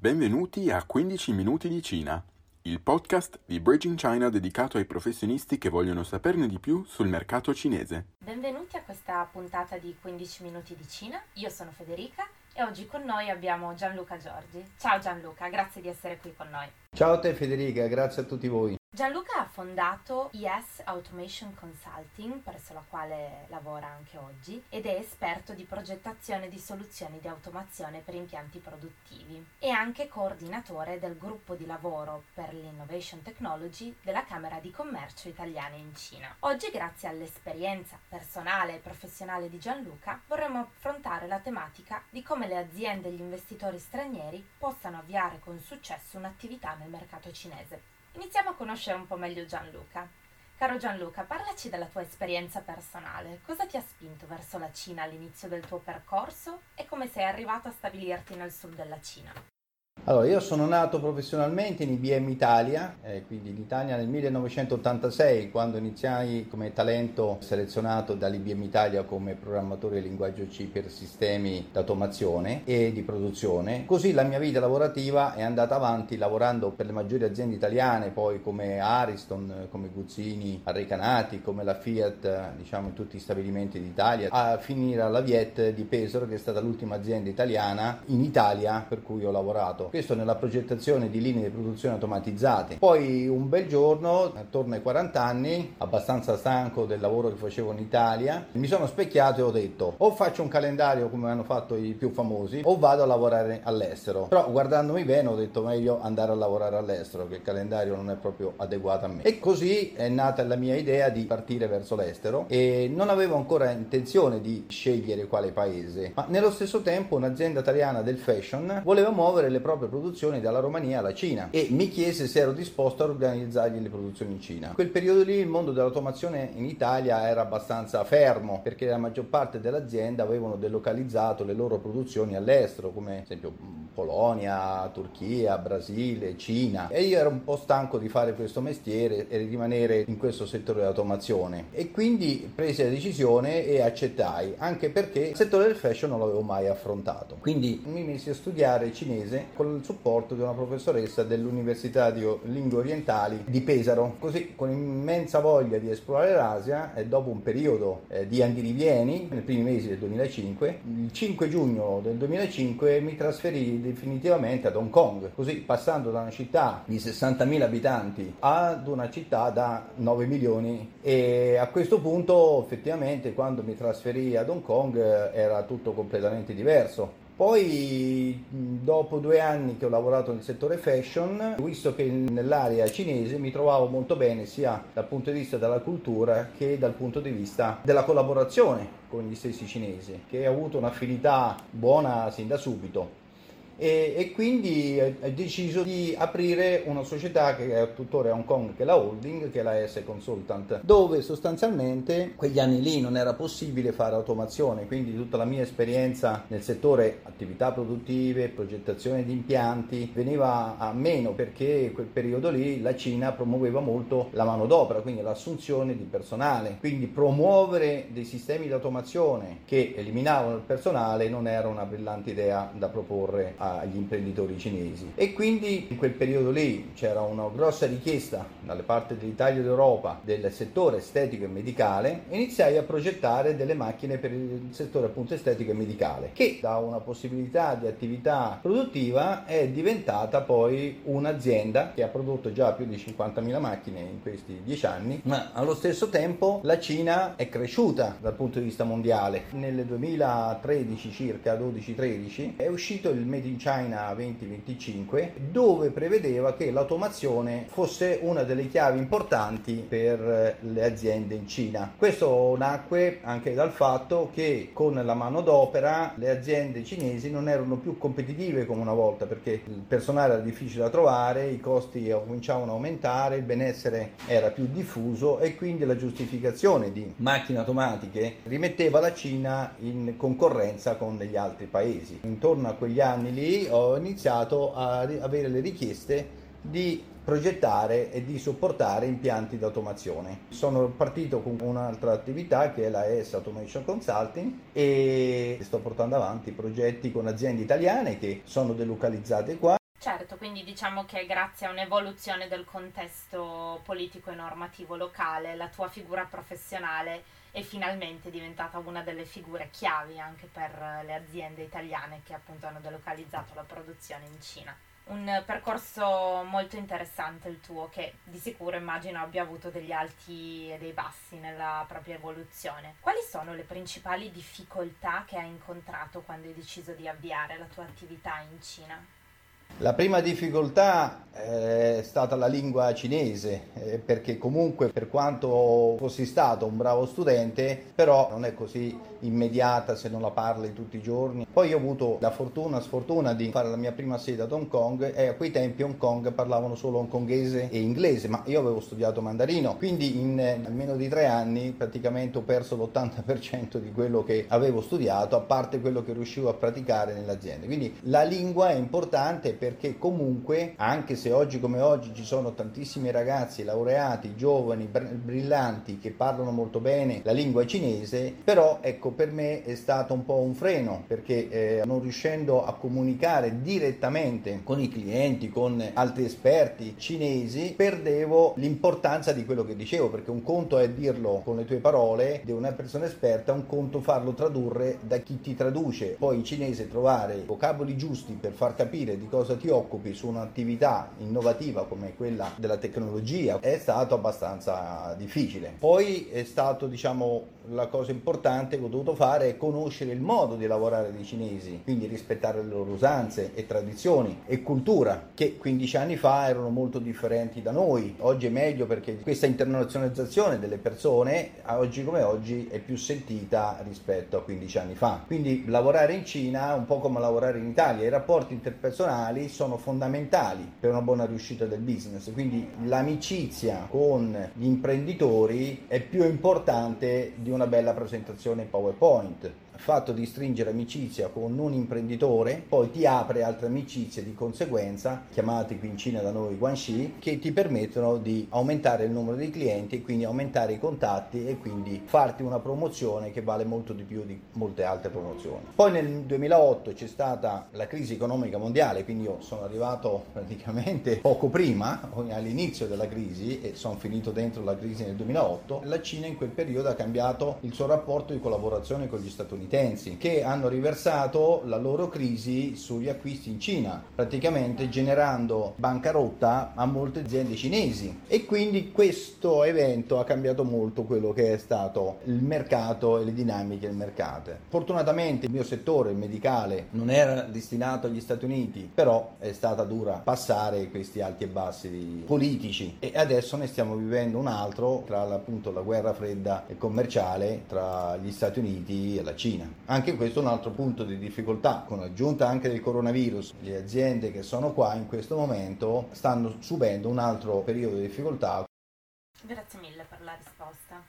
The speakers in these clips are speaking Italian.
Benvenuti a 15 minuti di Cina, il podcast di Bridging China dedicato ai professionisti che vogliono saperne di più sul mercato cinese. Benvenuti a questa puntata di 15 minuti di Cina. Io sono Federica e oggi con noi abbiamo Gianluca Giorgi. Ciao Gianluca, grazie di essere qui con noi. Ciao a te Federica, grazie a tutti voi. Gianluca ha fondato ES Automation Consulting, presso la quale lavora anche oggi, ed è esperto di progettazione di soluzioni di automazione per impianti produttivi. È anche coordinatore del gruppo di lavoro per l'Innovation Technology della Camera di Commercio italiana in Cina. Oggi, grazie all'esperienza personale e professionale di Gianluca, vorremmo affrontare la tematica di come le aziende e gli investitori stranieri possano avviare con successo un'attività nel mercato cinese. Iniziamo a conoscere un po' meglio Gianluca. Caro Gianluca, parlaci della tua esperienza personale. Cosa ti ha spinto verso la Cina all'inizio del tuo percorso e come sei arrivato a stabilirti nel sud della Cina? Allora, io sono nato professionalmente in IBM Italia, eh, quindi in Italia nel 1986, quando iniziai come talento selezionato dall'IBM Italia come programmatore di linguaggio C per sistemi d'automazione e di produzione. Così la mia vita lavorativa è andata avanti lavorando per le maggiori aziende italiane, poi come Ariston, come Guzzini, Arrecanati, come la Fiat, diciamo in tutti gli stabilimenti d'Italia, a finire alla Viet di Pesaro, che è stata l'ultima azienda italiana in Italia per cui ho lavorato questo nella progettazione di linee di produzione automatizzate. Poi un bel giorno, attorno ai 40 anni, abbastanza stanco del lavoro che facevo in Italia, mi sono specchiato e ho detto o faccio un calendario come hanno fatto i più famosi o vado a lavorare all'estero. Però guardandomi bene ho detto meglio andare a lavorare all'estero, che il calendario non è proprio adeguato a me. E così è nata la mia idea di partire verso l'estero e non avevo ancora intenzione di scegliere quale paese, ma nello stesso tempo un'azienda italiana del fashion voleva muovere le proprie proprie produzioni dalla Romania alla Cina e mi chiese se ero disposto a organizzargli le produzioni in Cina. In quel periodo lì il mondo dell'automazione in Italia era abbastanza fermo perché la maggior parte delle aziende avevano delocalizzato le loro produzioni all'estero, come ad esempio Polonia, Turchia, Brasile, Cina e io ero un po' stanco di fare questo mestiere e di rimanere in questo settore dell'automazione e quindi presi la decisione e accettai, anche perché il settore del fashion non l'avevo mai affrontato. Quindi mi messi a studiare cinese con il supporto di una professoressa dell'Università di Lingue Orientali di Pesaro. Così, con immensa voglia di esplorare l'Asia, e dopo un periodo eh, di andirivieni, nei primi mesi del 2005, il 5 giugno del 2005 mi trasferì definitivamente ad Hong Kong, così passando da una città di 60.000 abitanti ad una città da 9 milioni. E a questo punto effettivamente quando mi trasferì ad Hong Kong eh, era tutto completamente diverso. Poi, dopo due anni che ho lavorato nel settore fashion, visto che nell'area cinese mi trovavo molto bene sia dal punto di vista della cultura che dal punto di vista della collaborazione con gli stessi cinesi, che ho avuto un'affinità buona sin da subito e, e quindi ha deciso di aprire una società che è tuttora a Hong Kong, che è la Holding, che è la S Consultant, dove sostanzialmente quegli anni lì non era possibile fare automazione, quindi tutta la mia esperienza nel settore attività produttive, progettazione di impianti veniva a meno perché quel periodo lì la Cina promuoveva molto la manodopera, quindi l'assunzione di personale, quindi promuovere dei sistemi di automazione che eliminavano il personale non era una brillante idea da proporre a agli imprenditori cinesi. E quindi in quel periodo lì c'era una grossa richiesta dalle parti dell'Italia e d'Europa del settore estetico e medicale iniziai a progettare delle macchine per il settore appunto estetico e medicale che da una possibilità di attività produttiva è diventata poi un'azienda che ha prodotto già più di 50.000 macchine in questi dieci anni ma allo stesso tempo la Cina è cresciuta dal punto di vista mondiale. Nel 2013 circa 12-13 è uscito il Made in China 2025 dove prevedeva che l'automazione fosse una delle chiavi importanti per eh, le aziende in Cina. Questo nacque anche dal fatto che con la manodopera le aziende cinesi non erano più competitive come una volta perché il personale era difficile da trovare, i costi cominciavano a aumentare, il benessere era più diffuso e quindi la giustificazione di macchine automatiche rimetteva la Cina in concorrenza con gli altri paesi. Intorno a quegli anni lì ho iniziato a avere le richieste di progettare e di supportare impianti di automazione. Sono partito con un'altra attività che è la S Automation Consulting e sto portando avanti progetti con aziende italiane che sono delocalizzate qua Certo, quindi diciamo che grazie a un'evoluzione del contesto politico e normativo locale, la tua figura professionale è finalmente diventata una delle figure chiavi anche per le aziende italiane che appunto hanno delocalizzato la produzione in Cina. Un percorso molto interessante il tuo, che di sicuro immagino abbia avuto degli alti e dei bassi nella propria evoluzione. Quali sono le principali difficoltà che hai incontrato quando hai deciso di avviare la tua attività in Cina? La prima difficoltà è stata la lingua cinese, eh, perché comunque per quanto fossi stato un bravo studente, però non è così immediata se non la parli tutti i giorni. Poi ho avuto la fortuna, sfortuna di fare la mia prima sede ad Hong Kong e a quei tempi Hong Kong parlavano solo hongkongese e inglese, ma io avevo studiato mandarino, quindi in eh, meno di tre anni praticamente ho perso l'80% di quello che avevo studiato, a parte quello che riuscivo a praticare nell'azienda. Quindi la lingua è importante perché comunque, anche se oggi come oggi ci sono tantissimi ragazzi laureati, giovani, brillanti che parlano molto bene la lingua cinese, però ecco per me è stato un po' un freno perché eh, non riuscendo a comunicare direttamente con i clienti, con altri esperti cinesi, perdevo l'importanza di quello che dicevo perché un conto è dirlo con le tue parole di una persona esperta, un conto farlo tradurre da chi ti traduce. Poi in cinese trovare i vocaboli giusti per far capire di cosa ti occupi su un'attività innovativa come quella della tecnologia è stato abbastanza difficile. Poi è stato, diciamo, la cosa importante che ho dovuto fare è conoscere il modo di lavorare dei cinesi, quindi rispettare le loro usanze e tradizioni e cultura che 15 anni fa erano molto differenti da noi. Oggi è meglio perché questa internazionalizzazione delle persone oggi come oggi è più sentita rispetto a 15 anni fa. Quindi lavorare in Cina è un po' come lavorare in Italia, i rapporti interpersonali sono fondamentali per una buona riuscita del business, quindi l'amicizia con gli imprenditori è più importante di una bella presentazione PowerPoint fatto di stringere amicizia con un imprenditore, poi ti apre altre amicizie di conseguenza, chiamate qui in Cina da noi guanxi, che ti permettono di aumentare il numero di clienti e quindi aumentare i contatti e quindi farti una promozione che vale molto di più di molte altre promozioni. Poi nel 2008 c'è stata la crisi economica mondiale, quindi io sono arrivato praticamente poco prima, all'inizio della crisi e sono finito dentro la crisi nel 2008. La Cina in quel periodo ha cambiato il suo rapporto di collaborazione con gli statunitensi che hanno riversato la loro crisi sugli acquisti in Cina, praticamente generando bancarotta a molte aziende cinesi e quindi questo evento ha cambiato molto quello che è stato il mercato e le dinamiche del mercato. Fortunatamente il mio settore, il medicale, non era destinato agli Stati Uniti, però è stata dura passare questi alti e bassi politici e adesso ne stiamo vivendo un altro tra appunto la guerra fredda e commerciale tra gli Stati Uniti e la. Cina. Anche questo è un altro punto di difficoltà, con l'aggiunta anche del coronavirus. Le aziende che sono qua in questo momento stanno subendo un altro periodo di difficoltà. Grazie mille per la risposta.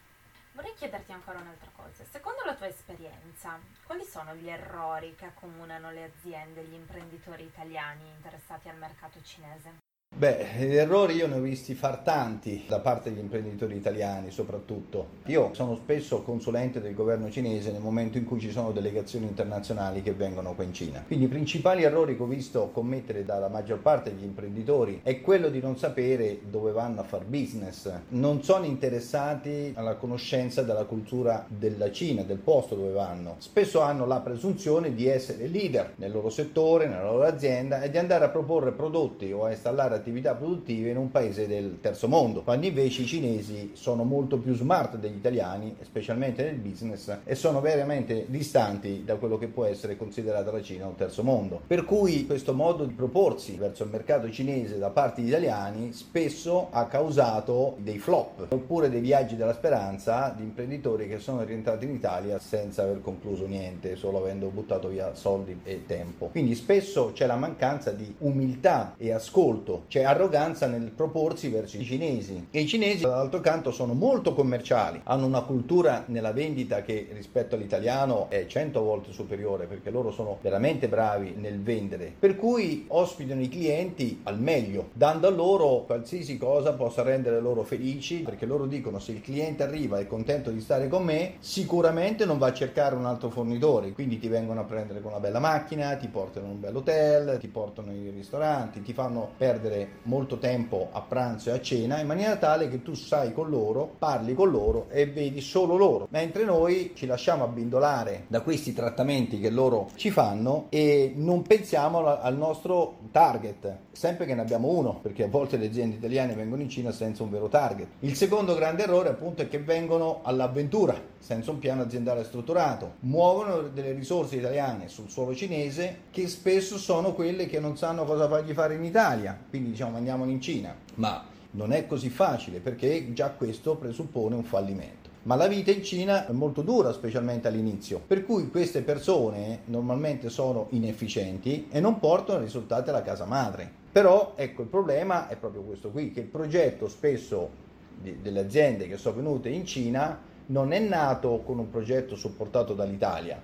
Vorrei chiederti ancora un'altra cosa. Secondo la tua esperienza, quali sono gli errori che accomunano le aziende e gli imprenditori italiani interessati al mercato cinese? Beh, gli errori io ne ho visti far tanti da parte degli imprenditori italiani soprattutto. Io sono spesso consulente del governo cinese nel momento in cui ci sono delegazioni internazionali che vengono qua in Cina. Quindi i principali errori che ho visto commettere dalla maggior parte degli imprenditori è quello di non sapere dove vanno a far business. Non sono interessati alla conoscenza della cultura della Cina, del posto dove vanno. Spesso hanno la presunzione di essere leader nel loro settore, nella loro azienda e di andare a proporre prodotti o a installare attività produttive in un paese del terzo mondo, quando invece i cinesi sono molto più smart degli italiani, specialmente nel business, e sono veramente distanti da quello che può essere considerata la Cina un terzo mondo. Per cui questo modo di proporsi verso il mercato cinese da parte degli italiani spesso ha causato dei flop, oppure dei viaggi della speranza di imprenditori che sono rientrati in Italia senza aver concluso niente, solo avendo buttato via soldi e tempo. Quindi spesso c'è la mancanza di umiltà e ascolto, c'è arroganza nel proporsi verso i cinesi. E i cinesi dall'altro canto sono molto commerciali, hanno una cultura nella vendita che rispetto all'italiano è cento volte superiore perché loro sono veramente bravi nel vendere, per cui ospitano i clienti al meglio, dando a loro qualsiasi cosa possa rendere loro felici perché loro dicono se il cliente arriva e è contento di stare con me sicuramente non va a cercare un altro fornitore, quindi ti vengono a prendere con una bella macchina, ti portano in un bel hotel, ti portano in ristoranti, ti fanno perdere molto tempo a pranzo e a cena in maniera tale che tu stai con loro, parli con loro e vedi solo loro, mentre noi ci lasciamo abbindolare da questi trattamenti che loro ci fanno e non pensiamo al nostro target, sempre che ne abbiamo uno, perché a volte le aziende italiane vengono in Cina senza un vero target. Il secondo grande errore appunto è che vengono all'avventura, senza un piano aziendale strutturato, muovono delle risorse italiane sul suolo cinese che spesso sono quelle che non sanno cosa fargli fare in Italia, quindi diciamo andiamolo in Cina, ma non è così facile perché già questo presuppone un fallimento. Ma la vita in Cina è molto dura, specialmente all'inizio, per cui queste persone normalmente sono inefficienti e non portano risultati alla casa madre. Però ecco il problema è proprio questo qui, che il progetto spesso delle aziende che sono venute in Cina non è nato con un progetto supportato dall'Italia,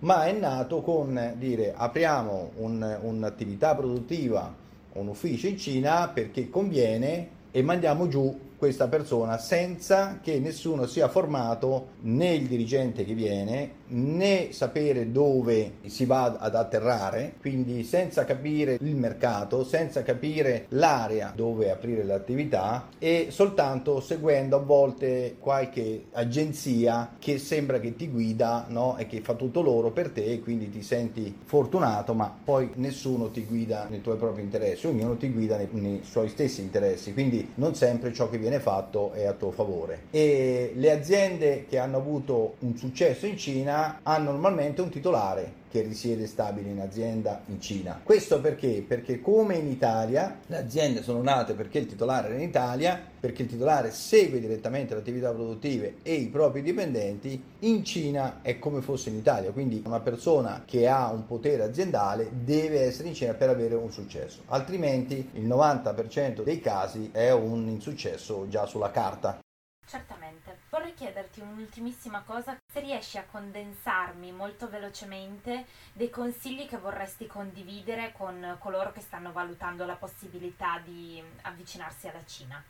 ma è nato con dire apriamo un, un'attività produttiva, un ufficio in Cina perché conviene e mandiamo giù questa persona senza che nessuno sia formato né il dirigente che viene né sapere dove si va ad atterrare, quindi senza capire il mercato, senza capire l'area dove aprire l'attività e soltanto seguendo a volte qualche agenzia che sembra che ti guida no? e che fa tutto loro per te e quindi ti senti fortunato, ma poi nessuno ti guida nei tuoi propri interessi, ognuno ti guida nei, nei suoi stessi interessi, quindi non sempre ciò che viene fatto è a tuo favore. E le aziende che hanno avuto un successo in Cina hanno normalmente un titolare che risiede stabile in azienda in Cina. Questo perché? Perché come in Italia le aziende sono nate perché il titolare era in Italia, perché il titolare segue direttamente le attività produttive e i propri dipendenti, in Cina è come fosse in Italia, quindi una persona che ha un potere aziendale deve essere in Cina per avere un successo, altrimenti il 90% dei casi è un insuccesso già sulla carta. Certamente. Chiederti un'ultimissima cosa, se riesci a condensarmi molto velocemente dei consigli che vorresti condividere con coloro che stanno valutando la possibilità di avvicinarsi alla Cina.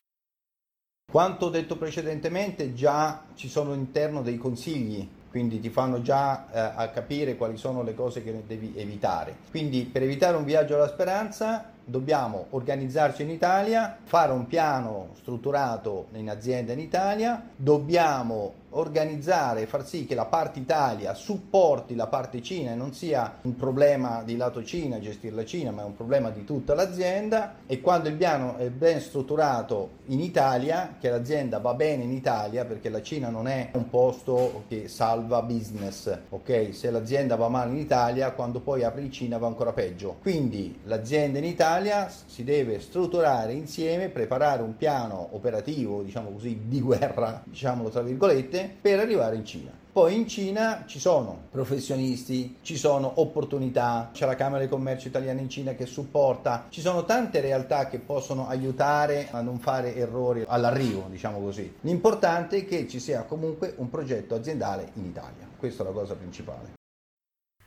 Quanto detto precedentemente, già ci sono all'interno dei consigli, quindi ti fanno già eh, capire quali sono le cose che devi evitare. Quindi per evitare un viaggio alla speranza dobbiamo organizzarci in Italia, fare un piano strutturato in azienda in Italia, dobbiamo organizzare e far sì che la parte Italia supporti la parte Cina e non sia un problema di lato Cina, gestire la Cina, ma è un problema di tutta l'azienda e quando il piano è ben strutturato in Italia, che l'azienda va bene in Italia perché la Cina non è un posto che salva business, ok? Se l'azienda va male in Italia, quando poi apri in Cina va ancora peggio. Quindi l'azienda in Italia si deve strutturare insieme, preparare un piano operativo, diciamo così, di guerra, diciamolo tra virgolette, per arrivare in Cina. Poi in Cina ci sono professionisti, ci sono opportunità, c'è la Camera di Commercio italiana in Cina che supporta, ci sono tante realtà che possono aiutare a non fare errori all'arrivo, diciamo così. L'importante è che ci sia comunque un progetto aziendale in Italia, questa è la cosa principale.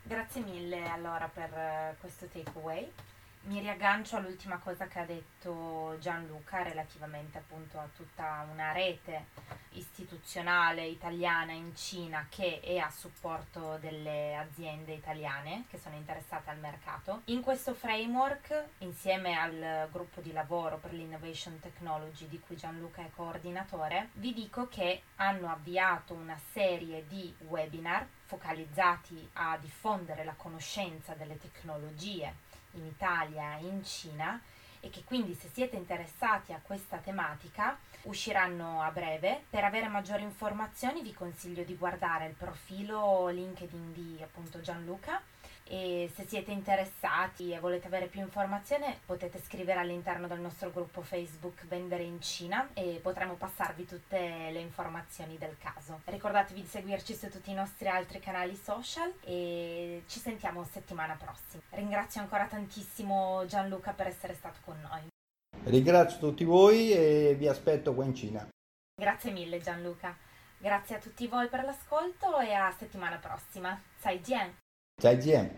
Grazie mille allora per eh, questo takeaway mi riaggancio all'ultima cosa che ha detto Gianluca relativamente appunto a tutta una rete istituzionale italiana in Cina che è a supporto delle aziende italiane che sono interessate al mercato. In questo framework, insieme al gruppo di lavoro per l'innovation technology di cui Gianluca è coordinatore, vi dico che hanno avviato una serie di webinar focalizzati a diffondere la conoscenza delle tecnologie in Italia e in Cina e che quindi se siete interessati a questa tematica usciranno a breve. Per avere maggiori informazioni vi consiglio di guardare il profilo LinkedIn di appunto Gianluca e se siete interessati e volete avere più informazioni potete scrivere all'interno del nostro gruppo Facebook Vendere in Cina e potremo passarvi tutte le informazioni del caso. Ricordatevi di seguirci su tutti i nostri altri canali social e ci sentiamo settimana prossima. Ringrazio ancora tantissimo Gianluca per essere stato con noi. Ringrazio tutti voi e vi aspetto qua in Cina. Grazie mille Gianluca. Grazie a tutti voi per l'ascolto e a settimana prossima. Sai Jian. 再见。